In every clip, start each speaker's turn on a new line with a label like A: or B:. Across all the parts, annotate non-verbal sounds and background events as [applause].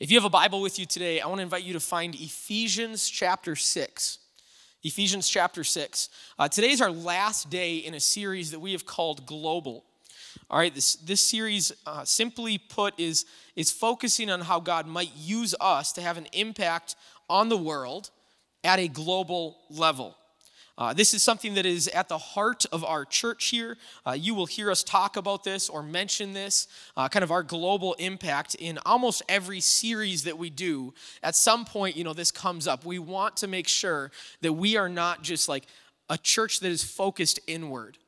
A: If you have a Bible with you today, I want to invite you to find Ephesians chapter 6. Ephesians chapter 6. Uh, is our last day in a series that we have called Global. All right, this, this series, uh, simply put, is, is focusing on how God might use us to have an impact on the world at a global level. Uh, this is something that is at the heart of our church here. Uh, you will hear us talk about this or mention this, uh, kind of our global impact in almost every series that we do. At some point, you know, this comes up. We want to make sure that we are not just like a church that is focused inward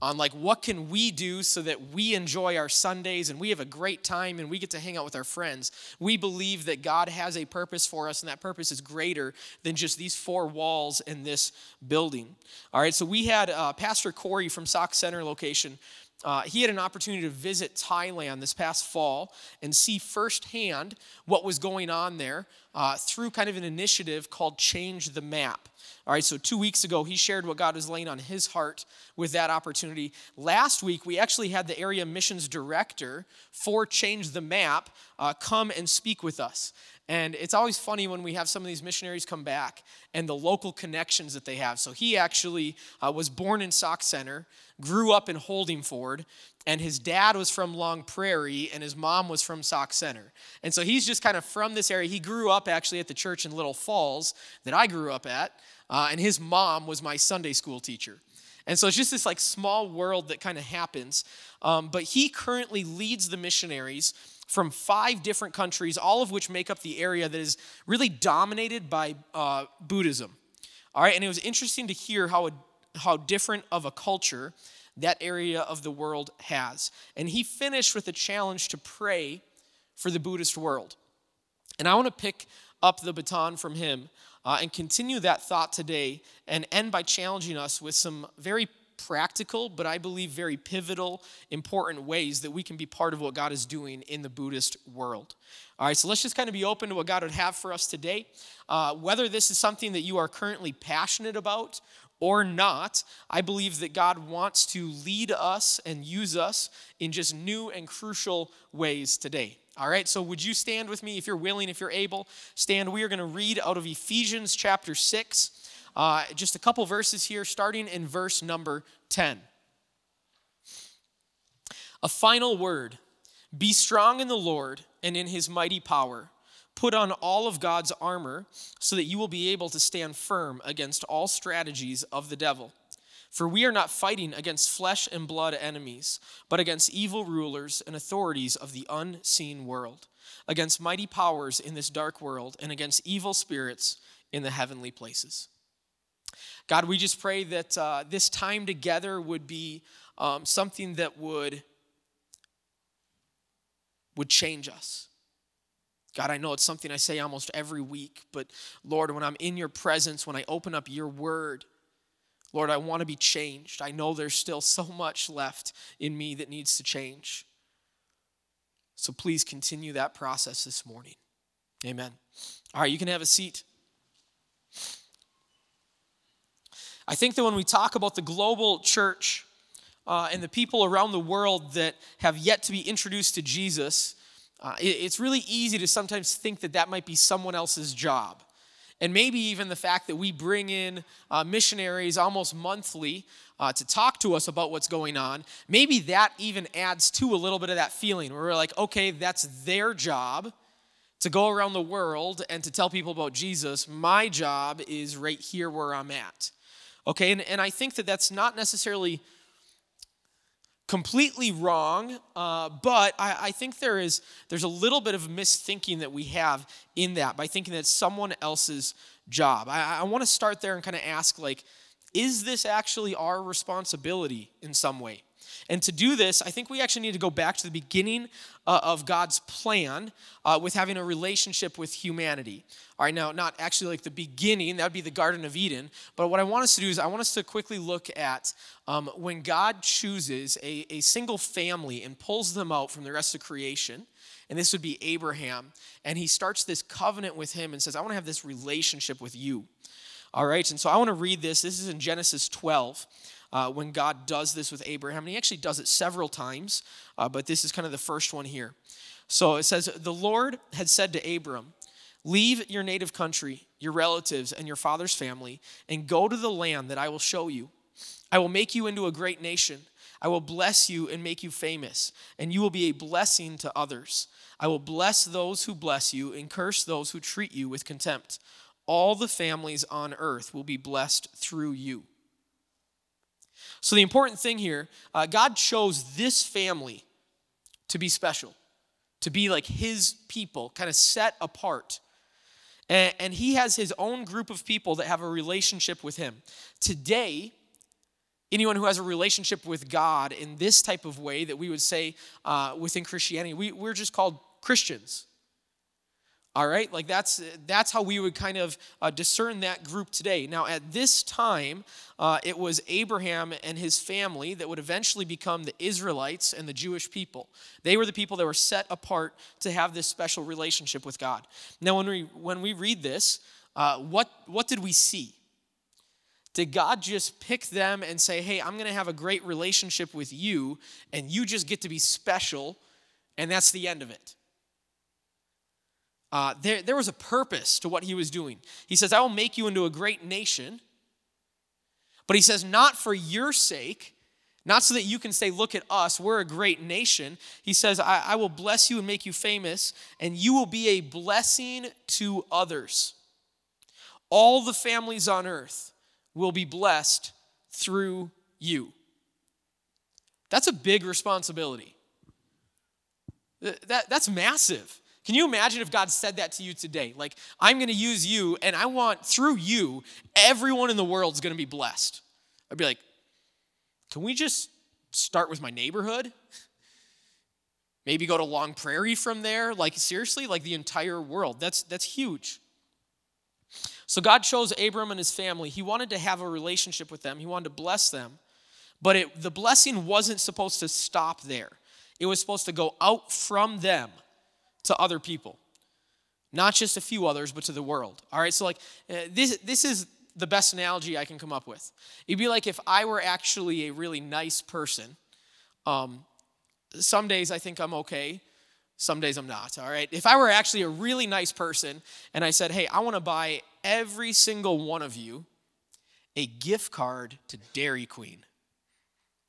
A: on like what can we do so that we enjoy our Sundays and we have a great time and we get to hang out with our friends. We believe that God has a purpose for us and that purpose is greater than just these four walls and this building. All right, so we had uh, Pastor Corey from Sauk Centre location uh, he had an opportunity to visit Thailand this past fall and see firsthand what was going on there uh, through kind of an initiative called Change the Map. All right, so two weeks ago, he shared what God was laying on his heart with that opportunity. Last week, we actually had the area missions director for Change the Map uh, come and speak with us. And it's always funny when we have some of these missionaries come back and the local connections that they have. So he actually uh, was born in Sauk Centre, grew up in Holdingford, and his dad was from Long Prairie and his mom was from Sauk Centre. And so he's just kind of from this area. He grew up actually at the church in Little Falls that I grew up at, uh, and his mom was my Sunday school teacher. And so it's just this like small world that kind of happens. Um, but he currently leads the missionaries from five different countries, all of which make up the area that is really dominated by uh, Buddhism. All right, and it was interesting to hear how, a, how different of a culture that area of the world has. And he finished with a challenge to pray for the Buddhist world. And I want to pick up the baton from him uh, and continue that thought today and end by challenging us with some very practical, but I believe very pivotal, important ways that we can be part of what God is doing in the Buddhist world. All right, so let's just kind of be open to what God would have for us today. Uh, whether this is something that you are currently passionate about or not, I believe that God wants to lead us and use us in just new and crucial ways today. All right, so would you stand with me if you're willing, if you're able? Stand. We are going to read out of Ephesians chapter 6. Uh, just a couple verses here, starting in verse number 10. A final word Be strong in the Lord and in his mighty power. Put on all of God's armor so that you will be able to stand firm against all strategies of the devil. For we are not fighting against flesh and blood enemies, but against evil rulers and authorities of the unseen world, against mighty powers in this dark world, and against evil spirits in the heavenly places. God, we just pray that uh, this time together would be um, something that would would change us. God, I know it's something I say almost every week, but Lord, when I'm in your presence, when I open up your word, Lord, I want to be changed. I know there's still so much left in me that needs to change. So please continue that process this morning. Amen. All right, you can have a seat. I think that when we talk about the global church uh, and the people around the world that have yet to be introduced to Jesus, uh, it, it's really easy to sometimes think that that might be someone else's job. And maybe even the fact that we bring in uh, missionaries almost monthly uh, to talk to us about what's going on, maybe that even adds to a little bit of that feeling where we're like, okay, that's their job to go around the world and to tell people about Jesus. My job is right here where I'm at. Okay, and, and I think that that's not necessarily completely wrong, uh, but I, I, think there is there's a little bit of misthinking that we have in that by thinking that it's someone else's job. I, I want to start there and kind of ask like, is this actually our responsibility in some way? And to do this, I think we actually need to go back to the beginning uh, of God's plan uh, with having a relationship with humanity. All right, now, not actually like the beginning, that would be the Garden of Eden. But what I want us to do is I want us to quickly look at um, when God chooses a, a single family and pulls them out from the rest of creation and this would be Abraham. And he starts this covenant with him and says, I want to have this relationship with you. All right, and so I want to read this. This is in Genesis 12 uh, when God does this with Abraham. And he actually does it several times, uh, but this is kind of the first one here. So it says, The Lord had said to Abram, Leave your native country, your relatives, and your father's family, and go to the land that I will show you. I will make you into a great nation. I will bless you and make you famous, and you will be a blessing to others. I will bless those who bless you and curse those who treat you with contempt. All the families on earth will be blessed through you. So, the important thing here uh, God chose this family to be special, to be like his people, kind of set apart. And, and he has his own group of people that have a relationship with him. Today, anyone who has a relationship with God in this type of way that we would say uh, within Christianity, we, we're just called Christians all right like that's that's how we would kind of uh, discern that group today now at this time uh, it was abraham and his family that would eventually become the israelites and the jewish people they were the people that were set apart to have this special relationship with god now when we when we read this uh, what what did we see did God just pick them and say, hey, I'm going to have a great relationship with you, and you just get to be special, and that's the end of it? uh, there, there was a purpose to what he was doing. He says, I will make you into a great nation. But he says, not for your sake, not so that you can say, Look at us, we're a great nation. He says, I, I will bless you and make you famous, and you will be a blessing to others. All the families on earth will be blessed through you. That's a big responsibility. That, that's massive. Can you imagine if God said that to you today? Like, I'm going to use you, and I want, through you, everyone in the world's going to be blessed. I'd be like, can we just start with my neighborhood? Maybe go to Long Prairie from there? Like, seriously, like the entire world. That's, that's huge. So, God chose Abram and his family. He wanted to have a relationship with them, He wanted to bless them. But it, the blessing wasn't supposed to stop there, it was supposed to go out from them to other people. Not just a few others, but to the world. All right, so like uh, this, this is the best analogy I can come up with. It'd be like if I were actually a really nice person. Um, some days I think I'm okay, some days I'm not. All right, if I were actually a really nice person and I said, hey, I want to buy every single one of you a gift card to Dairy Queen.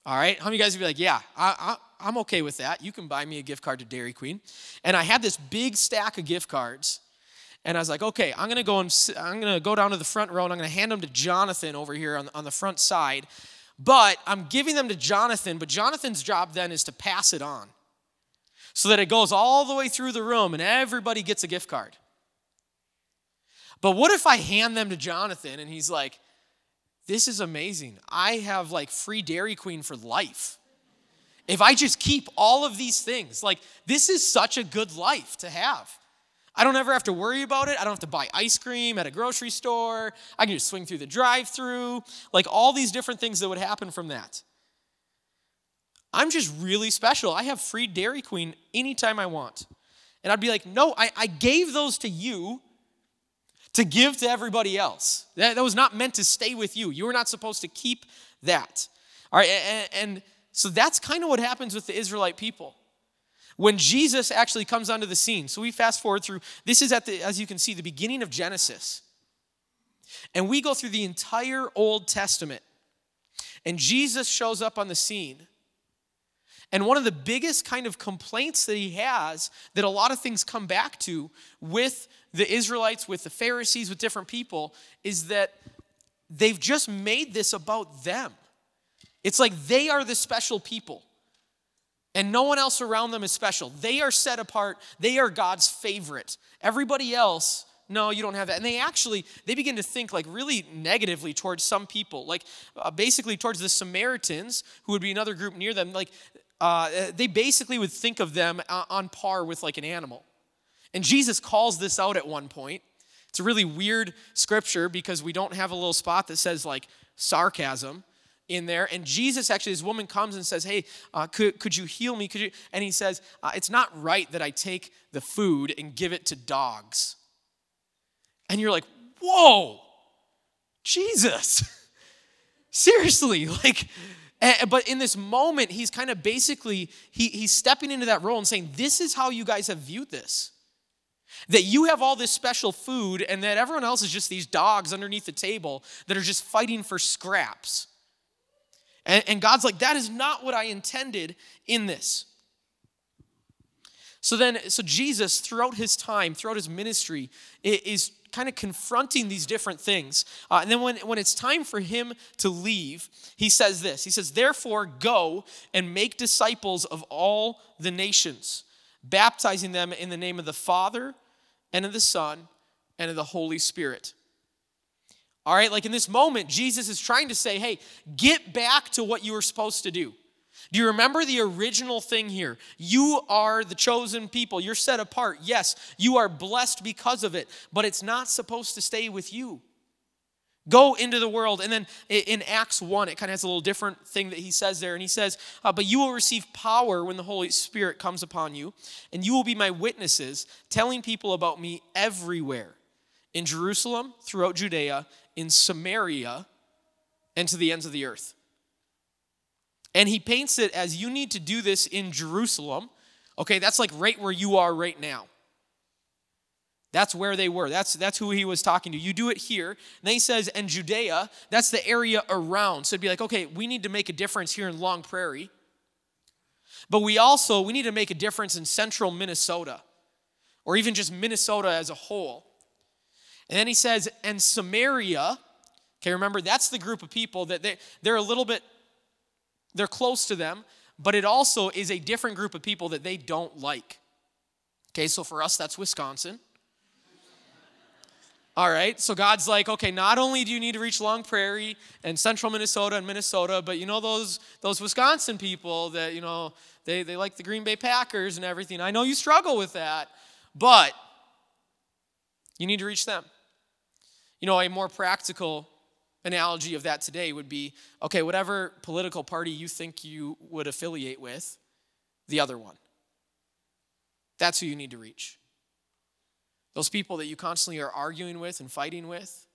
A: All right? How many of you guys would be like, yeah, I, I, I'm okay with that. You can buy me a gift card to Dairy Queen. And I had this big stack of gift cards. And I was like, okay, I'm gonna go and I'm gonna go down to the front row and I'm gonna hand them to Jonathan over here on, on the front side. But I'm giving them to Jonathan, but Jonathan's job then is to pass it on so that it goes all the way through the room and everybody gets a gift card. But what if I hand them to Jonathan and he's like, this is amazing. I have like free Dairy Queen for life. If I just keep all of these things, like this is such a good life to have. I don't ever have to worry about it. I don't have to buy ice cream at a grocery store. I can just swing through the drive through. Like all these different things that would happen from that. I'm just really special. I have free Dairy Queen anytime I want. And I'd be like, no, I, I gave those to you to give to everybody else. That, that was not meant to stay with you. You were not supposed to keep that. All right, and, and so that's kind of what happens with the Israelite people. When Jesus actually comes onto the scene, so we fast forward through, this is at the, as you can see, the beginning of Genesis. And we go through the entire Old Testament. And Jesus shows up on the scene. And one of the biggest kind of complaints that he has, that a lot of things come back to with the Israelites, with the Pharisees, with different people, is that they've just made this about them. It's like they are the special people, and no one else around them is special. They are set apart, they are God's favorite. Everybody else no you don't have that and they actually they begin to think like really negatively towards some people like uh, basically towards the samaritans who would be another group near them like uh, they basically would think of them uh, on par with like an animal. And Jesus calls this out at one point. It's a really weird scripture because we don't have a little spot that says like sarcasm in there. And Jesus actually, this woman comes and says, Hey, uh, could, could you heal me? Could you? And he says, uh, It's not right that I take the food and give it to dogs. And you're like, Whoa, Jesus. [laughs] Seriously, like, but in this moment, he's kind of basically, he, he's stepping into that role and saying, This is how you guys have viewed this. That you have all this special food, and that everyone else is just these dogs underneath the table that are just fighting for scraps. And, and God's like, That is not what I intended in this. So then, so Jesus, throughout his time, throughout his ministry, is kind of confronting these different things. Uh, and then when, when it's time for him to leave, he says this He says, Therefore, go and make disciples of all the nations, baptizing them in the name of the Father and of the Son and of the Holy Spirit. All right, like in this moment, Jesus is trying to say, Hey, get back to what you were supposed to do. Do you remember the original thing here? You are the chosen people. You're set apart. Yes, you are blessed because of it, but it's not supposed to stay with you. Go into the world. And then in Acts 1, it kind of has a little different thing that he says there. And he says, uh, But you will receive power when the Holy Spirit comes upon you, and you will be my witnesses, telling people about me everywhere in Jerusalem, throughout Judea, in Samaria, and to the ends of the earth. And he paints it as you need to do this in Jerusalem. Okay, that's like right where you are right now. That's where they were. That's, that's who he was talking to. You do it here. And then he says, and Judea, that's the area around. So it'd be like, okay, we need to make a difference here in Long Prairie. But we also, we need to make a difference in central Minnesota or even just Minnesota as a whole. And then he says, and Samaria, okay, remember that's the group of people that they, they're a little bit they're close to them, but it also is a different group of people that they don't like. Okay, so for us, that's Wisconsin. All right, so God's like, okay, not only do you need to reach Long Prairie and central Minnesota and Minnesota, but you know those, those Wisconsin people that, you know, they, they like the Green Bay Packers and everything. I know you struggle with that, but you need to reach them. You know, a more practical analogy of that today would be okay, whatever political party you think you would affiliate with, the other one. That's who you need to reach. Those people that you constantly are arguing with and fighting with,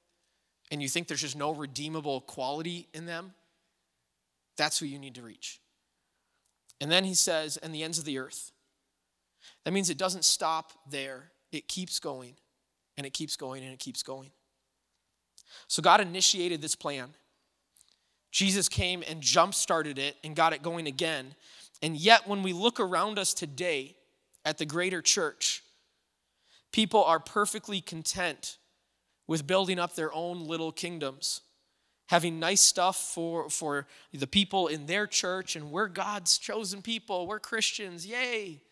A: and you think there's just no redeemable quality in them, that's who you need to reach. And then he says, and the ends of the earth. That means it doesn't stop there, it keeps going, and it keeps going, and it keeps going. So God initiated this plan. Jesus came and jump started it and got it going again. And yet, when we look around us today at the greater church, people are perfectly content with building up their own little kingdoms, having nice stuff for, for the people in their church, and we're God's chosen people, we're Christians, yay!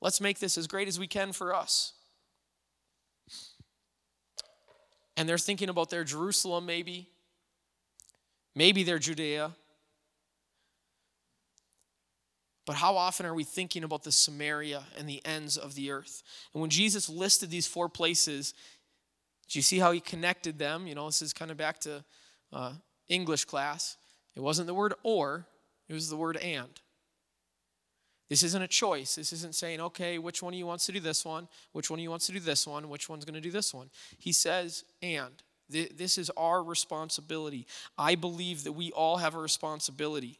A: Let's make this as great as we can for us. and they're thinking about their Jerusalem, maybe, maybe their Judea. But how often are we thinking about the Samaria and the ends of the earth? And when Jesus listed these four places, do you see how he connected them? You know, this is kind of back to uh, English class. It wasn't the word or, it was the word and. This isn't a choice. This isn't saying, okay, which one of you wants to do this one? Which one of you wants to do this one? Which one's going to do this one? He says, and. Th- this is our responsibility. I believe that we all have a responsibility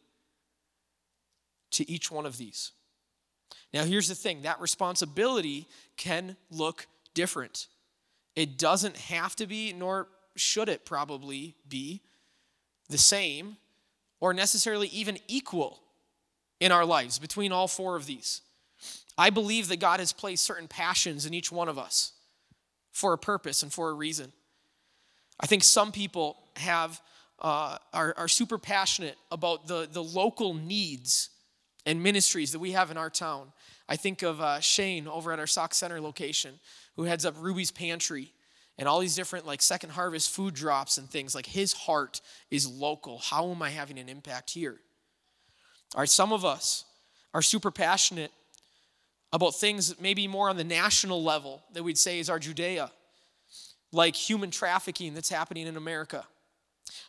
A: to each one of these. Now, here's the thing that responsibility can look different. It doesn't have to be, nor should it probably be, the same or necessarily even equal in our lives, between all four of these. I believe that God has placed certain passions in each one of us for a purpose and for a reason. I think some people have uh, are, are super passionate about the, the local needs and ministries that we have in our town. I think of uh, Shane over at our Sauk Centre location, who heads up Ruby's Pantry and all these different like second harvest food drops and things. Like his heart is local. How am I having an impact here? All right, some of us are super passionate about things maybe more on the national level that we'd say is our Judea, like human trafficking that's happening in America.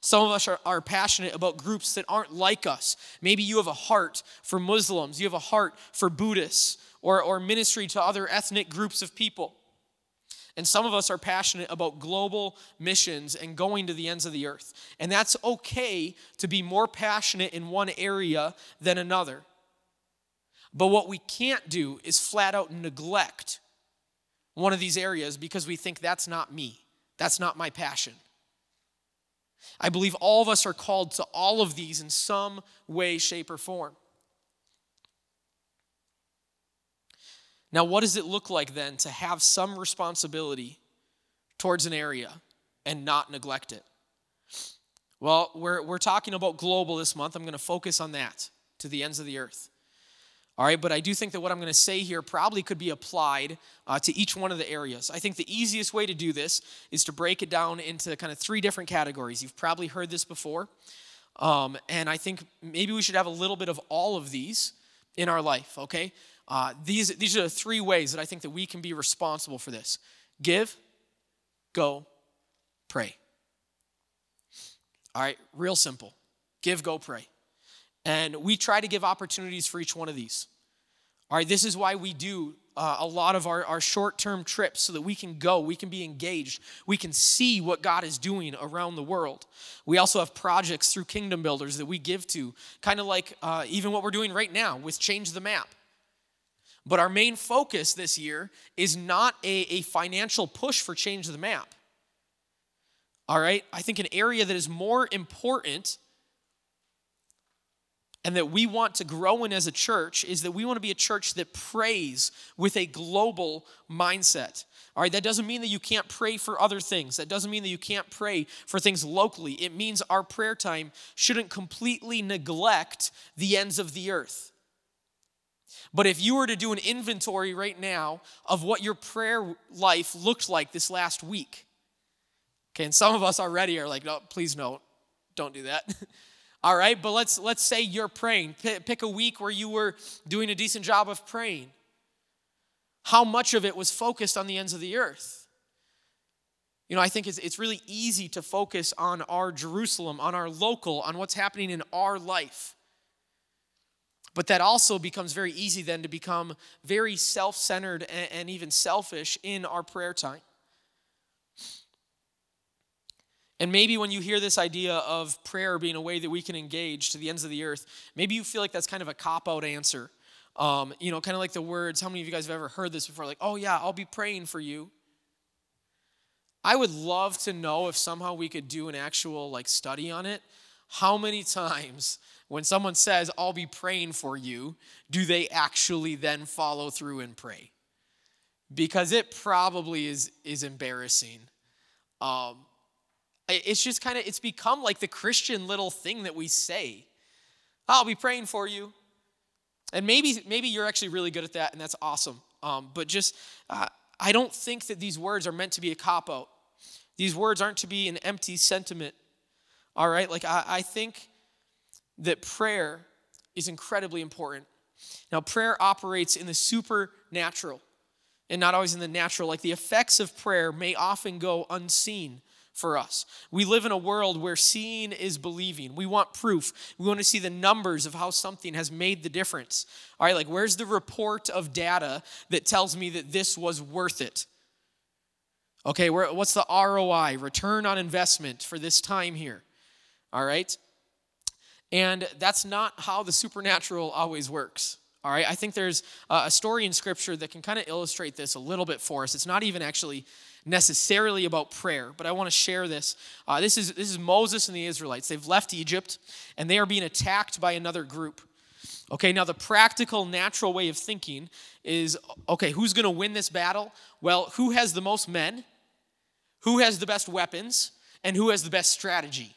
A: Some of us are, are, passionate about groups that aren't like us. Maybe you have a heart for Muslims, you have a heart for Buddhists, or, or ministry to other ethnic groups of people. And some of us are passionate about global missions and going to the ends of the earth. And that's okay to be more passionate in one area than another. But what we can't do is flat out neglect one of these areas because we think that's not me, that's not my passion. I believe all of us are called to all of these in some way, shape, or form. Now, what does it look like then to have some responsibility towards an area and not neglect it? Well, we're, we're talking about global this month. I'm going to focus on that to the ends of the earth. All right, but I do think that what I'm going to say here probably could be applied uh, to each one of the areas. I think the easiest way to do this is to break it down into kind of three different categories. You've probably heard this before. Um, and I think maybe we should have a little bit of all of these in our life, okay? Uh, these, these are the three ways that I think that we can be responsible for this give, go, pray. All right, real simple. Give, go, pray. And we try to give opportunities for each one of these. All right, this is why we do uh, a lot of our, our short term trips so that we can go, we can be engaged, we can see what God is doing around the world. We also have projects through Kingdom Builders that we give to, kind of like uh, even what we're doing right now with Change the Map. But our main focus this year is not a, a financial push for change of the map. All right? I think an area that is more important and that we want to grow in as a church is that we want to be a church that prays with a global mindset. All right, that doesn't mean that you can't pray for other things. That doesn't mean that you can't pray for things locally. It means our prayer time shouldn't completely neglect the ends of the earth. But if you were to do an inventory right now of what your prayer life looked like this last week, okay, and some of us already are like, no, please no, don't do that. [laughs] All right, but let's let's say you're praying. P- pick a week where you were doing a decent job of praying. How much of it was focused on the ends of the earth? You know, I think it's, it's really easy to focus on our Jerusalem, on our local, on what's happening in our life. But that also becomes very easy then to become very self centered and, and even selfish in our prayer time. And maybe when you hear this idea of prayer being a way that we can engage to the ends of the earth, maybe you feel like that's kind of a cop out answer. Um, you know, kind of like the words, how many of you guys have ever heard this before? Like, oh, yeah, I'll be praying for you. I would love to know if somehow we could do an actual like study on it how many times when someone says, I'll be praying for you, do they actually then follow through and pray? Because it probably is, is embarrassing. Um, it's just kind of, it's become like the Christian little thing that we say. I'll be praying for you. And maybe, maybe you're actually really good at that, and that's awesome. Um, but just, uh, I don't think that these words are meant to be a cop out. These words aren't to be an empty sentiment. All right? Like, I, I think that prayer is incredibly important. Now, prayer operates in the supernatural and not always in the natural. Like, the effects of prayer may often go unseen for us. We live in a world where seeing is believing. We want proof. We want to see the numbers of how something has made the difference. All right, like where's the report of data that tells me that this was worth it? Okay, where, what's the ROI, return on investment for this time here? all right? And that's not how the supernatural always works. All right, I think there's a story in Scripture that can kind of illustrate this a little bit for us. It's not even actually necessarily about prayer, but I want to share this. Uh, this is this is Moses and the Israelites. They've left Egypt, and they are being attacked by another group. Okay, now the practical, natural way of thinking is okay, who's going to win this battle? Well, who has the most men? Who has the best weapons? And who has the best strategy?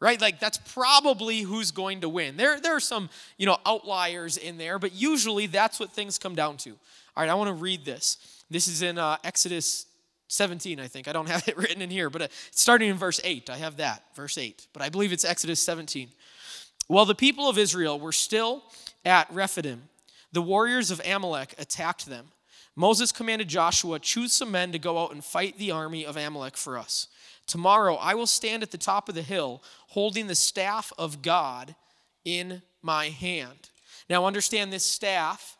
A: right? Like that's probably who's going to win. There, there are some, you know, outliers in there, but usually that's what things come down to. All right, I want to read this. This is in uh, Exodus 17, I think. I don't [laughs] have it written in here, but uh, starting in verse 8, I have that, verse 8. But I believe it's Exodus 17. While the people of Israel were still at Rephidim, the warriors of Amalek attacked them. Moses commanded Joshua, Choose some men to go out and fight the army of Amalek for us. Tomorrow I will stand at the top of the hill holding the staff of God in my hand. Now, understand this staff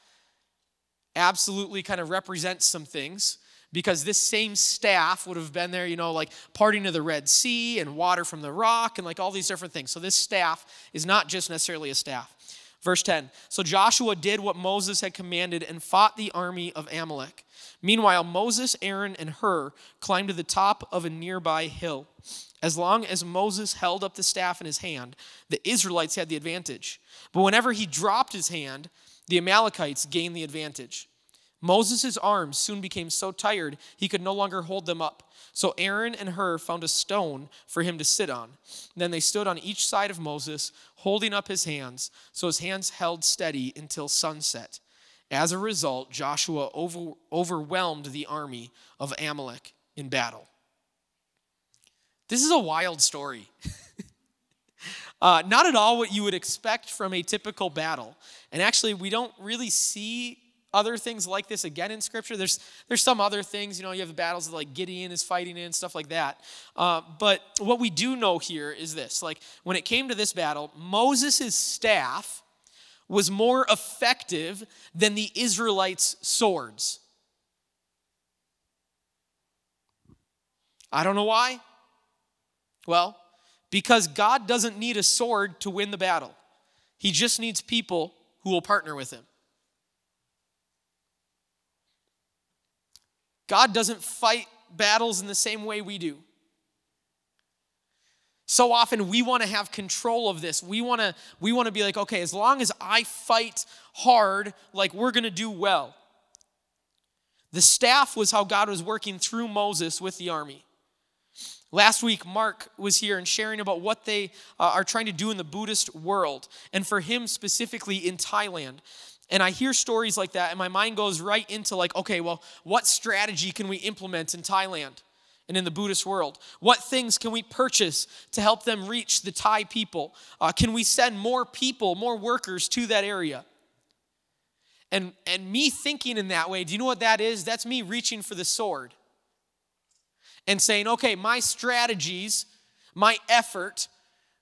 A: absolutely kind of represents some things because this same staff would have been there, you know, like parting to the Red Sea and water from the rock and like all these different things. So, this staff is not just necessarily a staff. Verse 10 So Joshua did what Moses had commanded and fought the army of Amalek. Meanwhile, Moses, Aaron, and Hur climbed to the top of a nearby hill. As long as Moses held up the staff in his hand, the Israelites had the advantage. But whenever he dropped his hand, the Amalekites gained the advantage. Moses' arms soon became so tired he could no longer hold them up. So Aaron and Hur found a stone for him to sit on. Then they stood on each side of Moses, holding up his hands, so his hands held steady until sunset. As a result, Joshua over, overwhelmed the army of Amalek in battle. This is a wild story. [laughs] uh, not at all what you would expect from a typical battle. And actually, we don't really see other things like this again in Scripture. There's there's some other things, you know, you have the battles like Gideon is fighting in, stuff like that. Uh, but what we do know here is this: like when it came to this battle, Moses' staff was more effective than the Israelites' swords. I don't know why. Well, because God doesn't need a sword to win the battle. He just needs people who will partner with him. God doesn't fight battles in the same way we do. So often we want to have control of this. We want to we want to be like, okay, as long as I fight hard, like we're going to do well. The staff was how God was working through Moses with the army. Last week, Mark was here and sharing about what they uh, are trying to do in the Buddhist world, and for him specifically in Thailand and I hear stories like that, and my mind goes right into like, okay, well, what strategy can we implement in Thailand and in the Buddhist world? What things can we purchase to help them reach the Thai people? Uh, can we send more people, more workers to that area? And, and me thinking in that way, do you know what that is? That's me reaching for the sword and saying, okay, my strategies, my effort,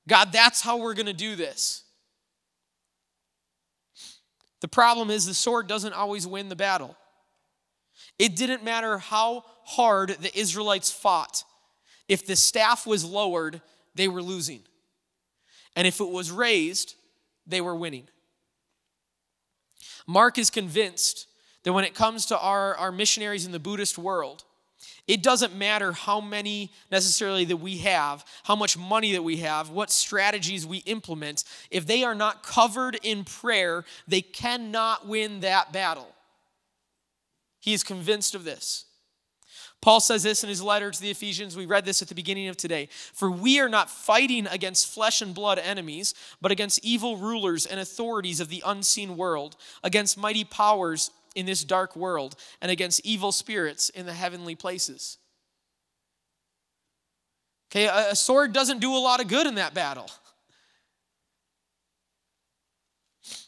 A: God, that's how we're going to do this. The problem is the sword doesn't always win the battle. It didn't matter how hard the Israelites fought. If the staff was lowered, they were losing. And if it was raised, they were winning. Mark is convinced that when it comes to our, our missionaries in the Buddhist world, it doesn't matter how many necessarily that we have, how much money that we have, what strategies we implement. If they are not covered in prayer, they cannot win that battle. He is convinced of this. Paul says this in his letter to the Ephesians. We read this at the beginning of today. For we are not fighting against flesh and blood enemies, but against evil rulers and authorities of the unseen world, against mighty powers in this dark world and against evil spirits in the heavenly places. Okay, a, sword doesn't do a lot of good in that battle.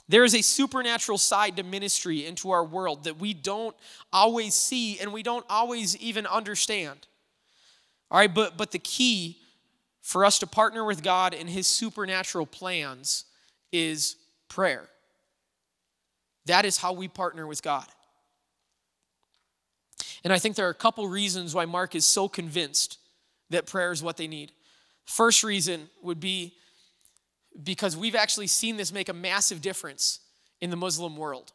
A: There is a supernatural side to ministry into our world that we don't always see and we don't always even understand. All right, but, but the key for us to partner with God in His supernatural plans is prayer. That is how we partner with God. And I think there are a couple reasons why Mark is so convinced that prayer is what they need. First reason would be because we've actually seen this make a massive difference in the Muslim world.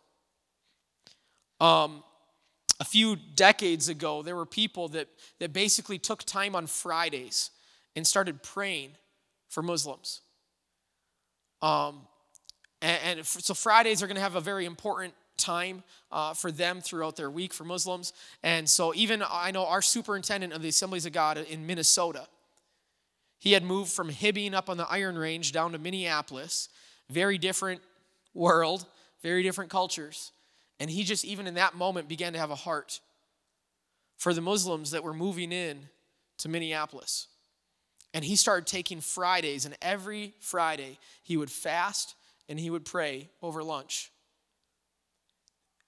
A: Um, a few decades ago, there were people that, that basically took time on Fridays and started praying for Muslims. Um, and, and so Fridays are going to have a very important time uh, for them throughout their week for Muslims. And so even I know our superintendent of the Assemblies of God in Minnesota, he had moved from Hibbing up on the Iron Range down to Minneapolis. Very different world, very different cultures. And he just, even in that moment, began to have a heart for the Muslims that were moving in to Minneapolis. And he started taking Fridays, and every Friday he would fast and he would pray over lunch.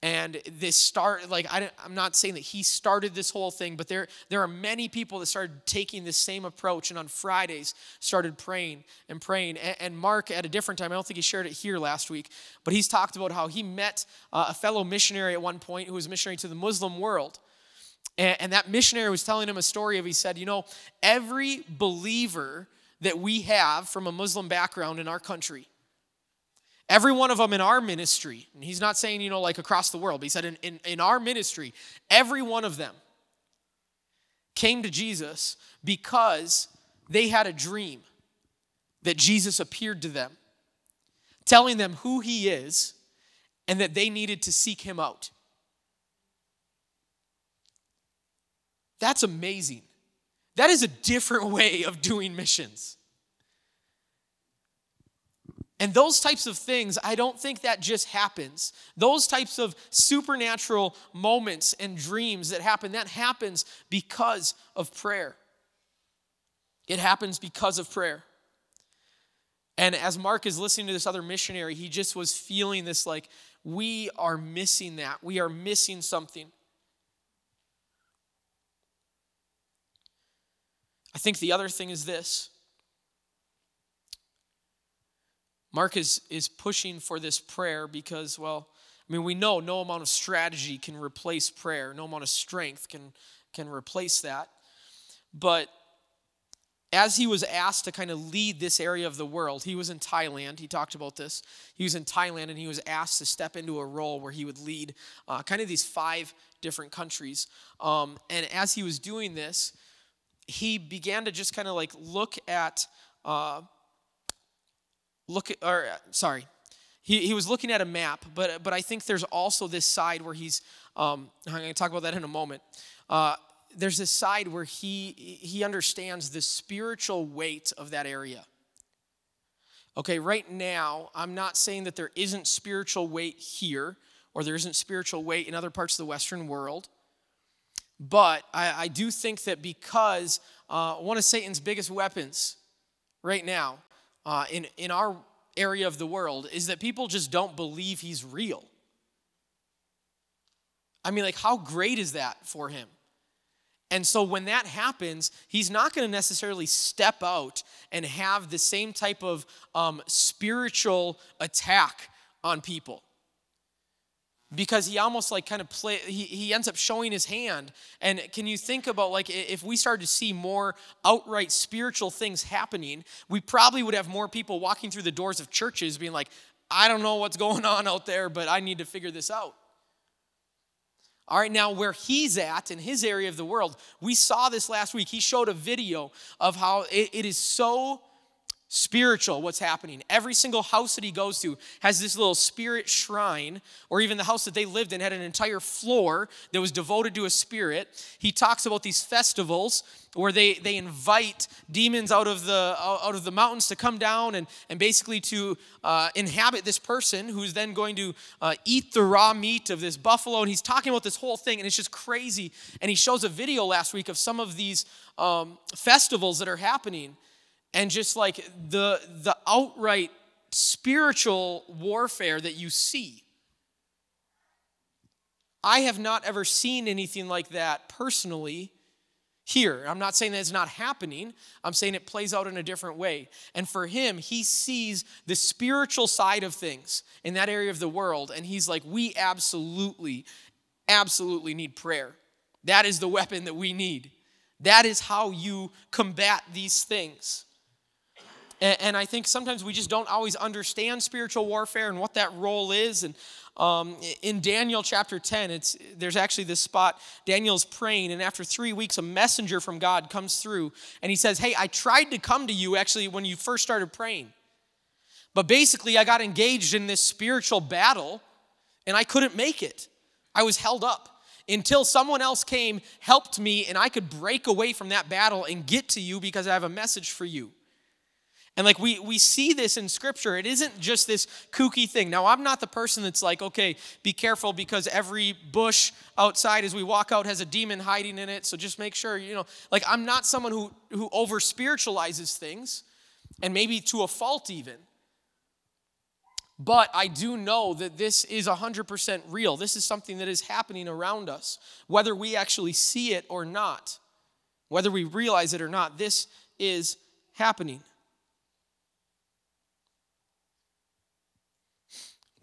A: And this start, like I am not saying that he started this whole thing, but there there are many people that started taking the same approach, and on Fridays started praying and praying. And, and Mark, at a different time, I don't think he shared it here last week, but he's talked about how he met uh, a fellow missionary at one point who was missionary to the Muslim world, and, and that missionary was telling him a story of he said, you know, every believer that we have from a Muslim background in our country Every one of them in our ministry, and he's not saying, you know, like across the world, but he said in, in, in our ministry, every one of them came to Jesus because they had a dream that Jesus appeared to them, telling them who he is and that they needed to seek him out. That's amazing. That is a different [laughs] way of doing missions. And those types of things, I don't think that just happens. Those types of supernatural moments and dreams that happen, that happens because of prayer. It happens because of prayer. And as Mark is listening to this other missionary, he just was feeling this like, we are missing that. We are missing something. I think the other thing is this Mark is, is pushing for this prayer because, well, I mean, we know no amount of strategy can replace prayer, no amount of strength can, can replace that. But as he was asked to kind of lead this area of the world, he was in Thailand. He talked about this. He was in Thailand and he was asked to step into a role where he would lead uh, kind of these five different countries. Um, and as he was doing this, he began to just kind of like look at. Uh, look at, or uh, sorry, he, he was looking at a map, but, uh, but I think there's also this side where he's, um, I'm going to talk about that in a moment. Uh, there's this side where he, he understands the spiritual weight of that area. Okay, right now, I'm not saying that there isn't spiritual weight here or there isn't spiritual weight in other parts of the Western world. But I, I do think that because uh, one of Satan's biggest weapons right now uh, in, in our area of the world is that people just don't believe he's real. I mean, like, how great is that for him? And so when that happens, he's not going to necessarily step out and have the same type of um, spiritual attack on people because he almost like kind of play he, he ends up showing his hand and can you think about like if we started to see more outright spiritual things happening we probably would have more people walking through the doors of churches being like i don't know what's going on out there but i need to figure this out all right, now where he's at in his area of the world, we saw this last week. He showed a video of how it, it is so spiritual what's happening every single house that he goes to has this little spirit shrine or even the house that they lived in had an entire floor that was devoted to a spirit he talks about these festivals where they, they invite demons out of the out of the mountains to come down and, and basically to uh, inhabit this person who's then going to uh, eat the raw meat of this buffalo and he's talking about this whole thing and it's just crazy and he shows a video last week of some of these um, festivals that are happening and just like the the outright spiritual warfare that you see i have not ever seen anything like that personally here i'm not saying that it's not happening i'm saying it plays out in a different way and for him he sees the spiritual side of things in that area of the world and he's like we absolutely absolutely need prayer that is the weapon that we need that is how you combat these things. And, and I think sometimes we just don't always understand spiritual warfare and what that role is. And um, in Daniel chapter 10, it's, there's actually this spot. Daniel's praying, and after three weeks, a messenger from God comes through and he says, Hey, I tried to come to you actually when you first started praying. But basically, I got engaged in this spiritual battle and I couldn't make it. I was held up until someone else came, helped me, and I could break away from that battle and get to you because I have a message for you. And like we we see this in scripture. It isn't just this kooky thing. Now, I'm not the person that's like, okay, be careful because every bush outside as we walk out has a demon hiding in it. So just make sure, you know, like I'm not someone who who over spiritualizes things and maybe to a fault even. But I do know that this is 100% real. This is something that is happening around us, whether we actually see it or not, whether we realize it or not. This is happening.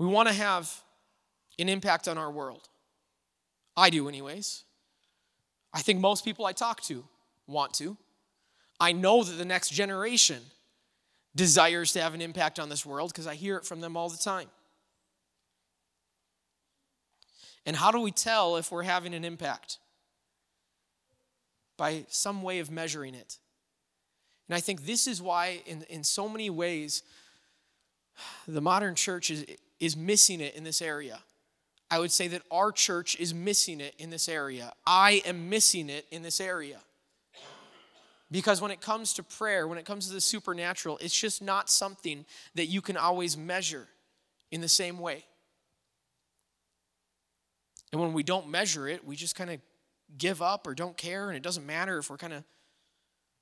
A: We want to have an impact on our world. I do, anyways. I think most people I talk to want to. I know that the next generation desires to have an impact on this world because I hear it from them all the time. And how do we tell if we're having an impact? By some way of measuring it. And I think this is why, in, in so many ways, the modern church is, is missing it in this area. I would say that our church is missing it in this area. I am missing it in this area. Because when it comes to prayer, when it comes to the supernatural, it's just not something that you can always measure in the same way. And when we don't measure it, we just kind of give up or don't care, and it doesn't matter if we're kind of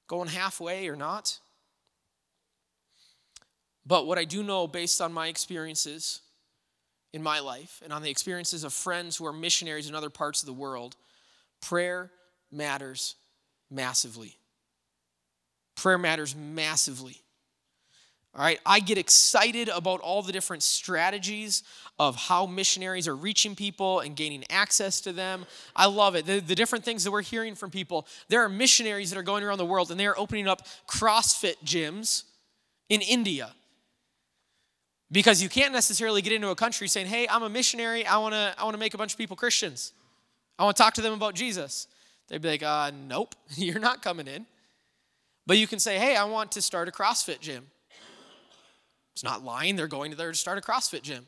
A: going halfway or not. But what I do know based on my experiences in my life and on the experiences of friends who are missionaries in other parts of the world, prayer matters massively. Prayer matters massively. All right, I get excited about all the different strategies of how missionaries are reaching people and gaining access to them. I love it. The, the, different things that we're hearing from people. There are missionaries that are going around the world and they are opening up CrossFit gyms in India. Because you can't necessarily get into a country saying, hey, I'm a missionary. I want to I wanna make a bunch of people Christians. I want to talk to them about Jesus. They'd be like, uh, nope, [laughs] you're not coming in. But you can say, hey, I want to start a CrossFit gym. It's not lying. They're going there to start a CrossFit gym.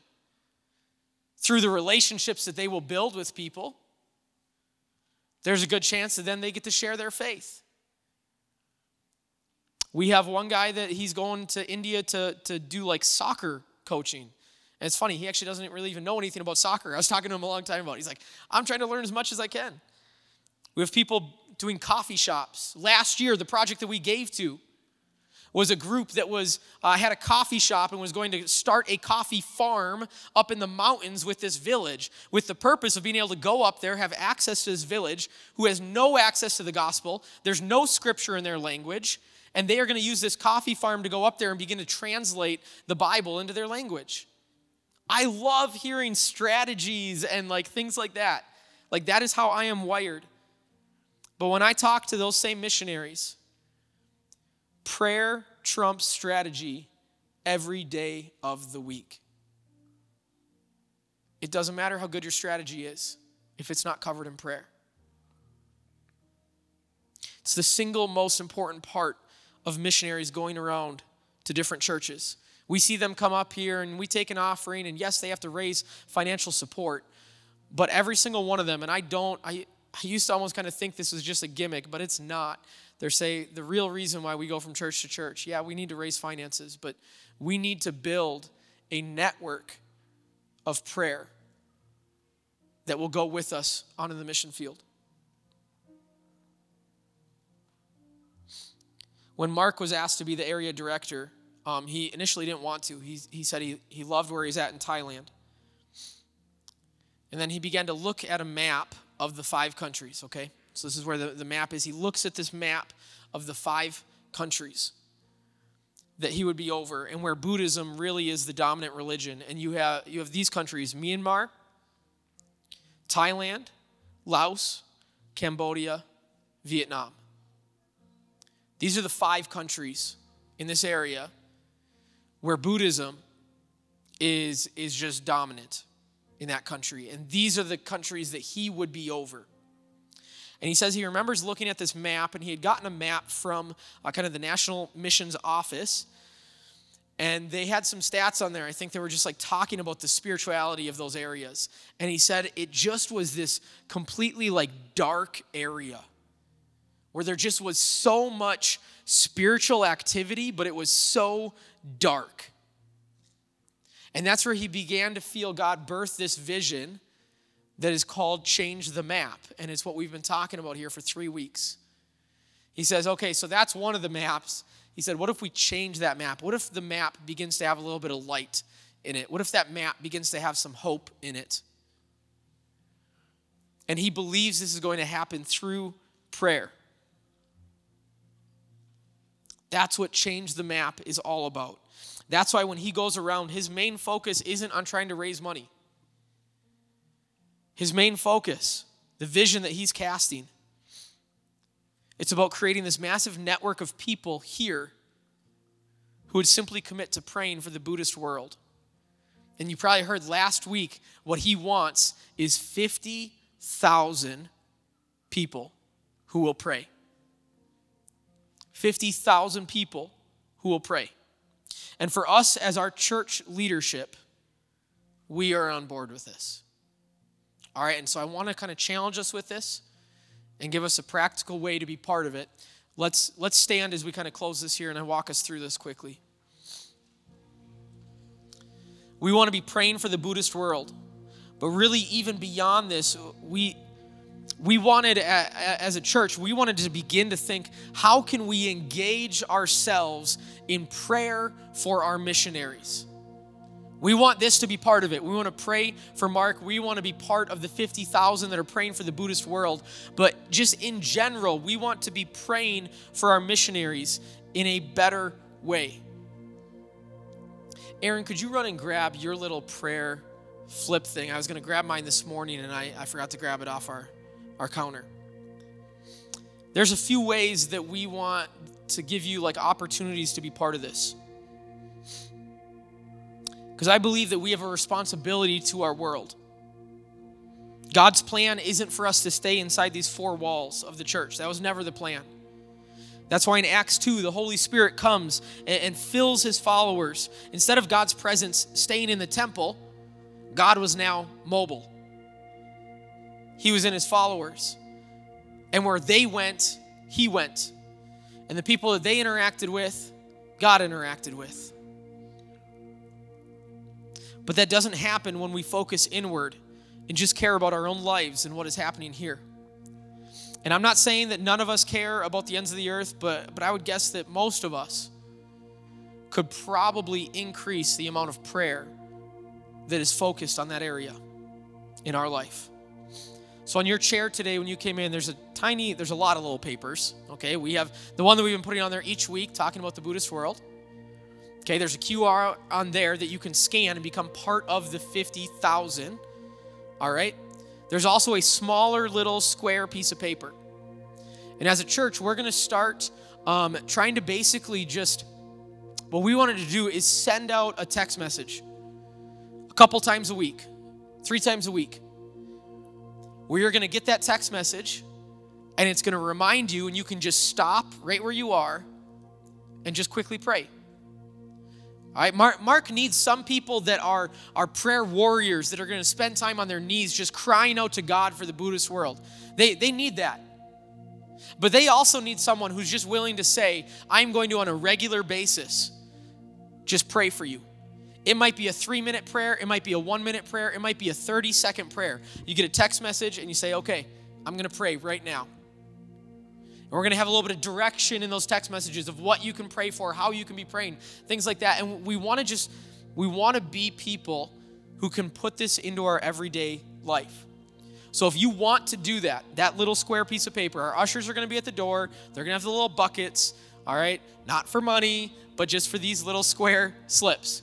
A: Through the relationships that they will build with people, there's a good chance that then they get to share their faith. We have one guy that he's going to India to, to do like soccer coaching. And it's funny, he actually doesn't really even know anything about soccer. I was talking to him a long time about He's like, I'm trying to learn as much as I can. We have people doing coffee shops. Last year, the project that we gave to was a group that was uh, had a coffee shop and was going to start a coffee farm up in the mountains with this village with the purpose of being able to go up there have access to this village who has no access to the gospel there's no scripture in their language and they are going to use this coffee farm to go up there and begin to translate the Bible into their language. I love hearing strategies and like things like that. Like that is how I am wired. But when I talk to those same missionaries, prayer trumps strategy every day of the week. It doesn't matter how good your strategy is if it's not covered in prayer. It's the single most important part of missionaries going around to different churches. We see them come up here and we take an offering, and yes, they have to raise financial support, but every single one of them, and I don't, I, I used to almost kind of think this was just a gimmick, but it's not. They say the real reason why we go from church to church, yeah, we need to raise finances, but we need to build a network of prayer that will go with us onto the mission field. When Mark was asked to be the area director, um, he initially didn't want to. He, he said he, he loved where he's at in Thailand. And then he began to look at a map of the five countries, okay? So this is where the, the map is. He looks at this map of the five countries that he would be over and where Buddhism really is the dominant religion. And you have, you have these countries Myanmar, Thailand, Laos, Cambodia, Vietnam. These are the five countries in this area where Buddhism is, is just dominant in that country. And these are the countries that he would be over. And he says he remembers looking at this map, and he had gotten a map from uh, kind of the National Missions Office. And they had some stats on there. I think they were just like talking about the spirituality of those areas. And he said it just was this completely like dark area where there just was so much spiritual activity, but it was so dark. And that's where he began to feel God birth this vision that is called Change the Map. And it's what we've been talking about here for three weeks. He says, okay, so that's one of the maps. He said, what if we change that map? What if the map begins to have a little bit of light in it? What if that map begins to have some hope in it? And he believes this is going to happen through prayer. That's what Change the Map is all about. That's why when he goes around, his main focus isn't on trying to raise money. His main focus, the vision that he's casting, it's about creating this massive network of people here who would simply commit to praying for the Buddhist world. And you probably heard last week what he wants is 50,000 people who will pray. 50,000 people who will pray. And for us as our church leadership, we are on board with this. All right, and so I want to kind of challenge us with this and give us a practical way to be part of it. Let's let's stand as we kind of close this here and I walk us through this quickly. We want to be praying for the Buddhist world. But really even beyond this, we we wanted as a church we wanted to begin to think how can we engage ourselves in prayer for our missionaries we want this to be part of it. We want to pray for Mark. We want to be part of the 50,000 that are praying for the Buddhist world. But just in general, we want to be praying for our missionaries in a better way. Aaron, could you run and grab your little prayer flip thing? I was going to grab mine this morning and I, I forgot to grab it off our our counter. There's a few ways that we want to give you like opportunities to be part of this. Because I believe that we have a responsibility to our world. God's plan isn't for us to stay inside these four walls of the church. That was never the plan. That's why in Acts 2, the Holy Spirit comes and, fills his followers. Instead of God's presence staying in the temple, God was now mobile he was in his followers. And where they went, he went. And the people that they interacted with, God interacted with. But that doesn't happen when we focus inward and just care about our own lives and what is happening here. And I'm not saying that none of us care about the ends of the earth, but, but I would guess that most of us could probably increase the amount of prayer that is focused on that area in our life. So on your chair today, when you came in, there's a tiny, there's a lot of little papers. Okay, we have the one that we've been putting on there each week, talking about the Buddhist world. Okay, there's a QR on there that you can scan and become part of the 50,000. All right, there's also a smaller little square piece of paper. And as a church, we're going to start um, trying to basically just what we wanted to do is send out a text message a couple times a week, three times a week where you're going to get that text message and it's going to remind you, and you can just stop right where you are and just quickly pray. All right, Mark, Mark needs some people that are, are prayer warriors that are going to spend time on their knees just crying out to God for the Buddhist world. They, they need that. But they also need someone who's just willing to say, I'm going to, on a regular basis, just pray for you. It might be a three minute prayer, it might be a one minute prayer, it might be a 30 second prayer. You get a text message and you say, okay, I'm gonna pray right now. And we're gonna have a little bit of direction in those text messages of what you can pray for, how you can be praying, things like that. And we wanna just, we wanna be people who can put this into our everyday life. So if you want to do that, that little square piece of paper, our ushers are going to be at the door. They're going to have the little buckets, all right? Not for money, but just for these little square slips.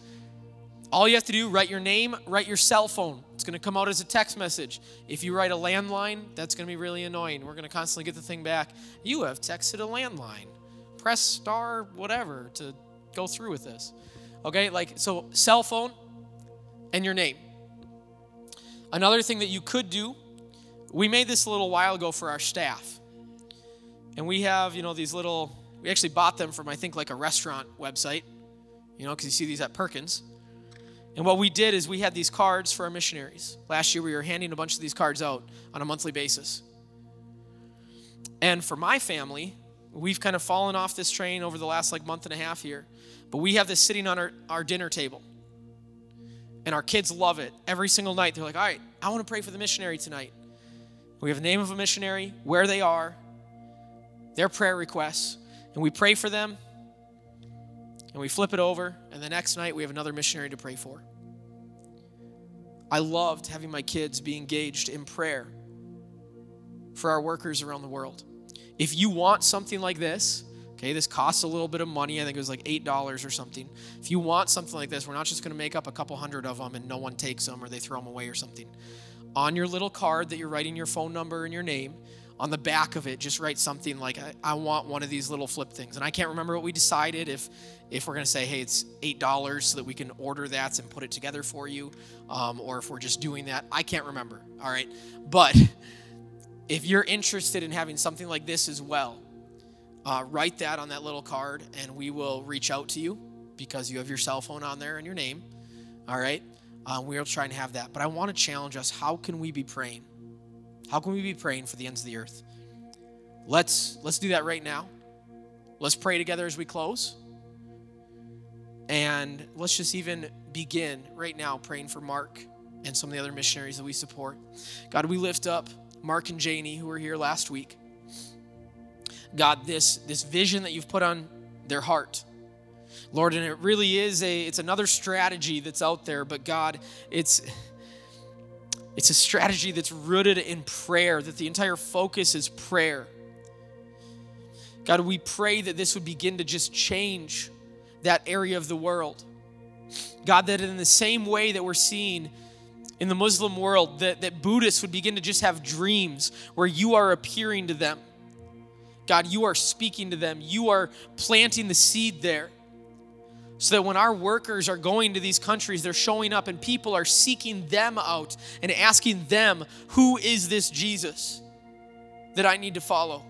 A: All you have to do, write your name, write your cell phone. It's going to come out as a text message. If you write a landline, that's going to be really annoying. We're going to constantly get the thing back. You have texted a landline. Press star whatever to go through with this. Okay? Like so cell phone and your name. Another thing that you could do, we made this a little while ago for our staff. And we have, you know, these little we actually bought them from I think like a restaurant website. You know, cuz you see these at Perkins and what we did is we had these cards for our missionaries. Last year, we were handing a bunch of these cards out on a monthly basis. And for my family, we've kind of fallen off this train over the last like month and a half here, but we have this sitting on our, our dinner table. And our kids love it. Every single night, they're like, all right, I want to pray for the missionary tonight. We have the name of a missionary, where they are, their prayer requests, and we pray for them and we flip it over, and the next night we have another missionary to pray for. I loved having my kids be engaged in prayer for our workers around the world. If you want something like this, okay, this costs a little bit of money. I think it was like $8 or something. If you want something like this, we're not just going to make up a couple hundred of them and no one takes them or they throw them away or something. On your little card that you're writing your phone number and your name, on the back of it, just write something like, I, I want one of these little flip things. And I can't remember what we decided if if we're going to say, hey, it's $8 so that we can order that and put it together for you, um, or if we're just doing that. I can't remember. All right. But [laughs] if you're interested in having something like this as well, uh, write that on that little card and we will reach out to you because you have your cell phone on there and your name. All right. Um, we'll try and have that. But I want to challenge us how can we be praying? How can we be praying for the ends of the earth? Let's let's do that right now. Let's pray together as we close. And let's just even begin right now praying for Mark and some of the other missionaries that we support. God, we lift up Mark and Janie who were here last week. God, this this vision that you've put on their heart. Lord, and it really is a it's another strategy that's out there, but God, it's it's a strategy that's rooted in prayer, that the entire focus is prayer. God, we pray that this would begin to just change that area of the world. God, that in the same way that we're seeing in the Muslim world, that, that Buddhists would begin to just have dreams where you are appearing to them. God, you are speaking to them, you are planting the seed there so that when our workers are going to these countries, they're showing up and people are seeking them out and asking them, Who is this Jesus that I need to follow?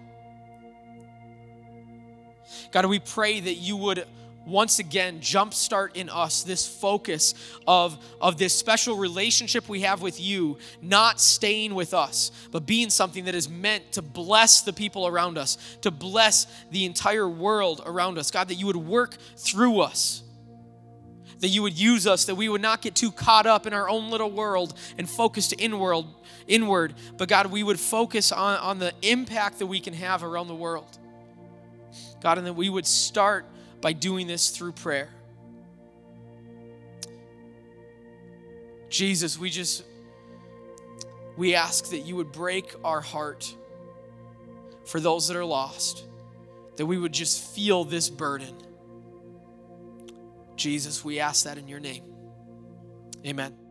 A: God, we pray that you would once again jumpstart in us this focus of, of this special relationship we have with you, not staying with us, but being something that is meant to bless the people around us, to bless the entire world around us. God, that you would work through us. That you would use us, that we would not get too caught up in our own little world and focused inward, inward. But God, we would focus on, on the impact that we can have around the world. God, and that we would start by doing this through prayer. Jesus, we just we ask that you would break our heart for those that are lost, that we would just feel this burden. Jesus, we ask that in your name. Amen.